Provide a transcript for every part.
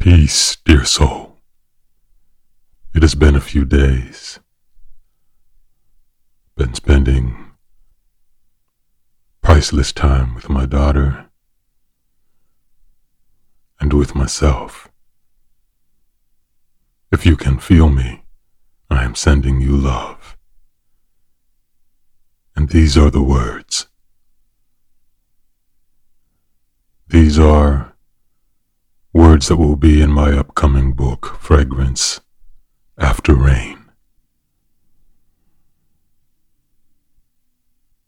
Peace, dear soul. It has been a few days. Been spending priceless time with my daughter and with myself. If you can feel me, I am sending you love. And these are the words. These are Words that will be in my upcoming book, Fragrance After Rain.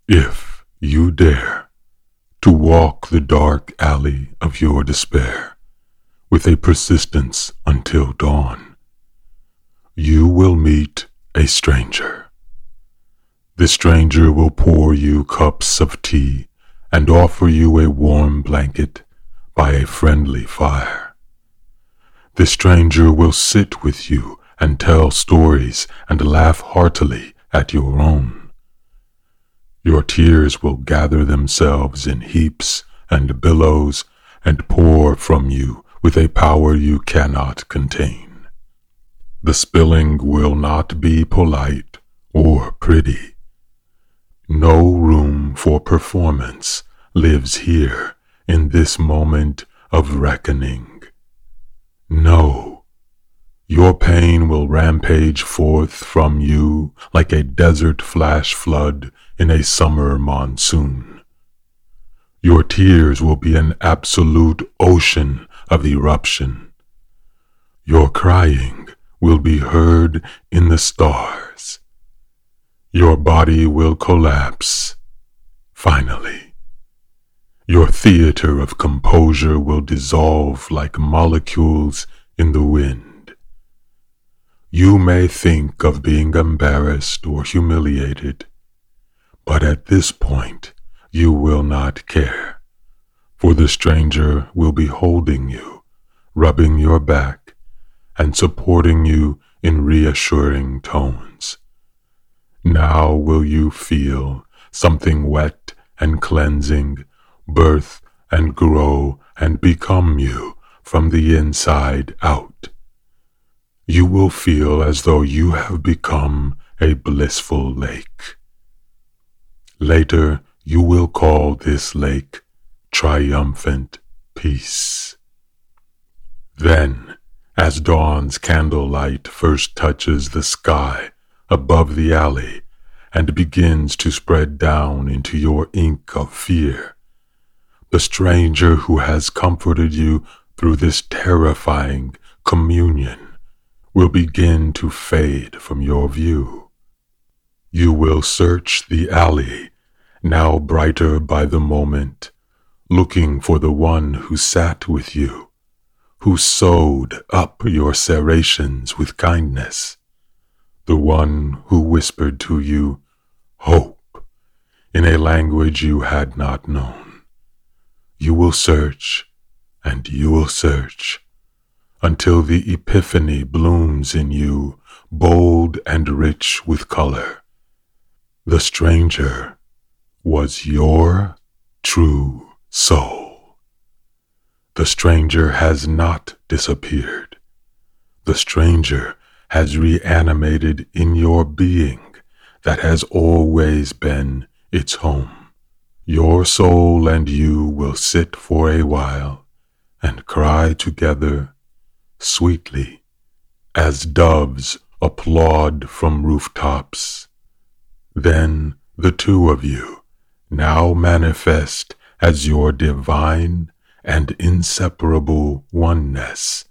If you dare to walk the dark alley of your despair with a persistence until dawn, you will meet a stranger. The stranger will pour you cups of tea and offer you a warm blanket by a friendly fire. The stranger will sit with you and tell stories and laugh heartily at your own. Your tears will gather themselves in heaps and billows and pour from you with a power you cannot contain. The spilling will not be polite or pretty. No room for performance lives here in this moment of reckoning. No, your pain will rampage forth from you like a desert flash flood in a summer monsoon. Your tears will be an absolute ocean of eruption. Your crying will be heard in the stars. Your body will collapse, finally. Your theater of composure will dissolve like molecules in the wind. You may think of being embarrassed or humiliated, but at this point you will not care, for the stranger will be holding you, rubbing your back, and supporting you in reassuring tones. Now will you feel something wet and cleansing birth and grow and become you from the inside out. You will feel as though you have become a blissful lake. Later, you will call this lake triumphant peace. Then, as dawn's candlelight first touches the sky above the alley and begins to spread down into your ink of fear, the stranger who has comforted you through this terrifying communion will begin to fade from your view. You will search the alley, now brighter by the moment, looking for the one who sat with you, who sewed up your serrations with kindness, the one who whispered to you hope in a language you had not known. You will search and you will search until the epiphany blooms in you, bold and rich with color. The stranger was your true soul. The stranger has not disappeared. The stranger has reanimated in your being that has always been its home. Your soul and you will sit for a while and cry together sweetly as doves applaud from rooftops. Then the two of you, now manifest as your divine and inseparable oneness,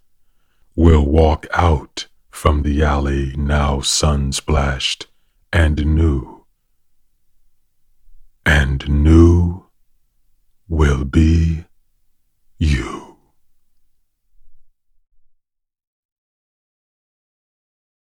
will walk out from the alley now sun splashed and new and new.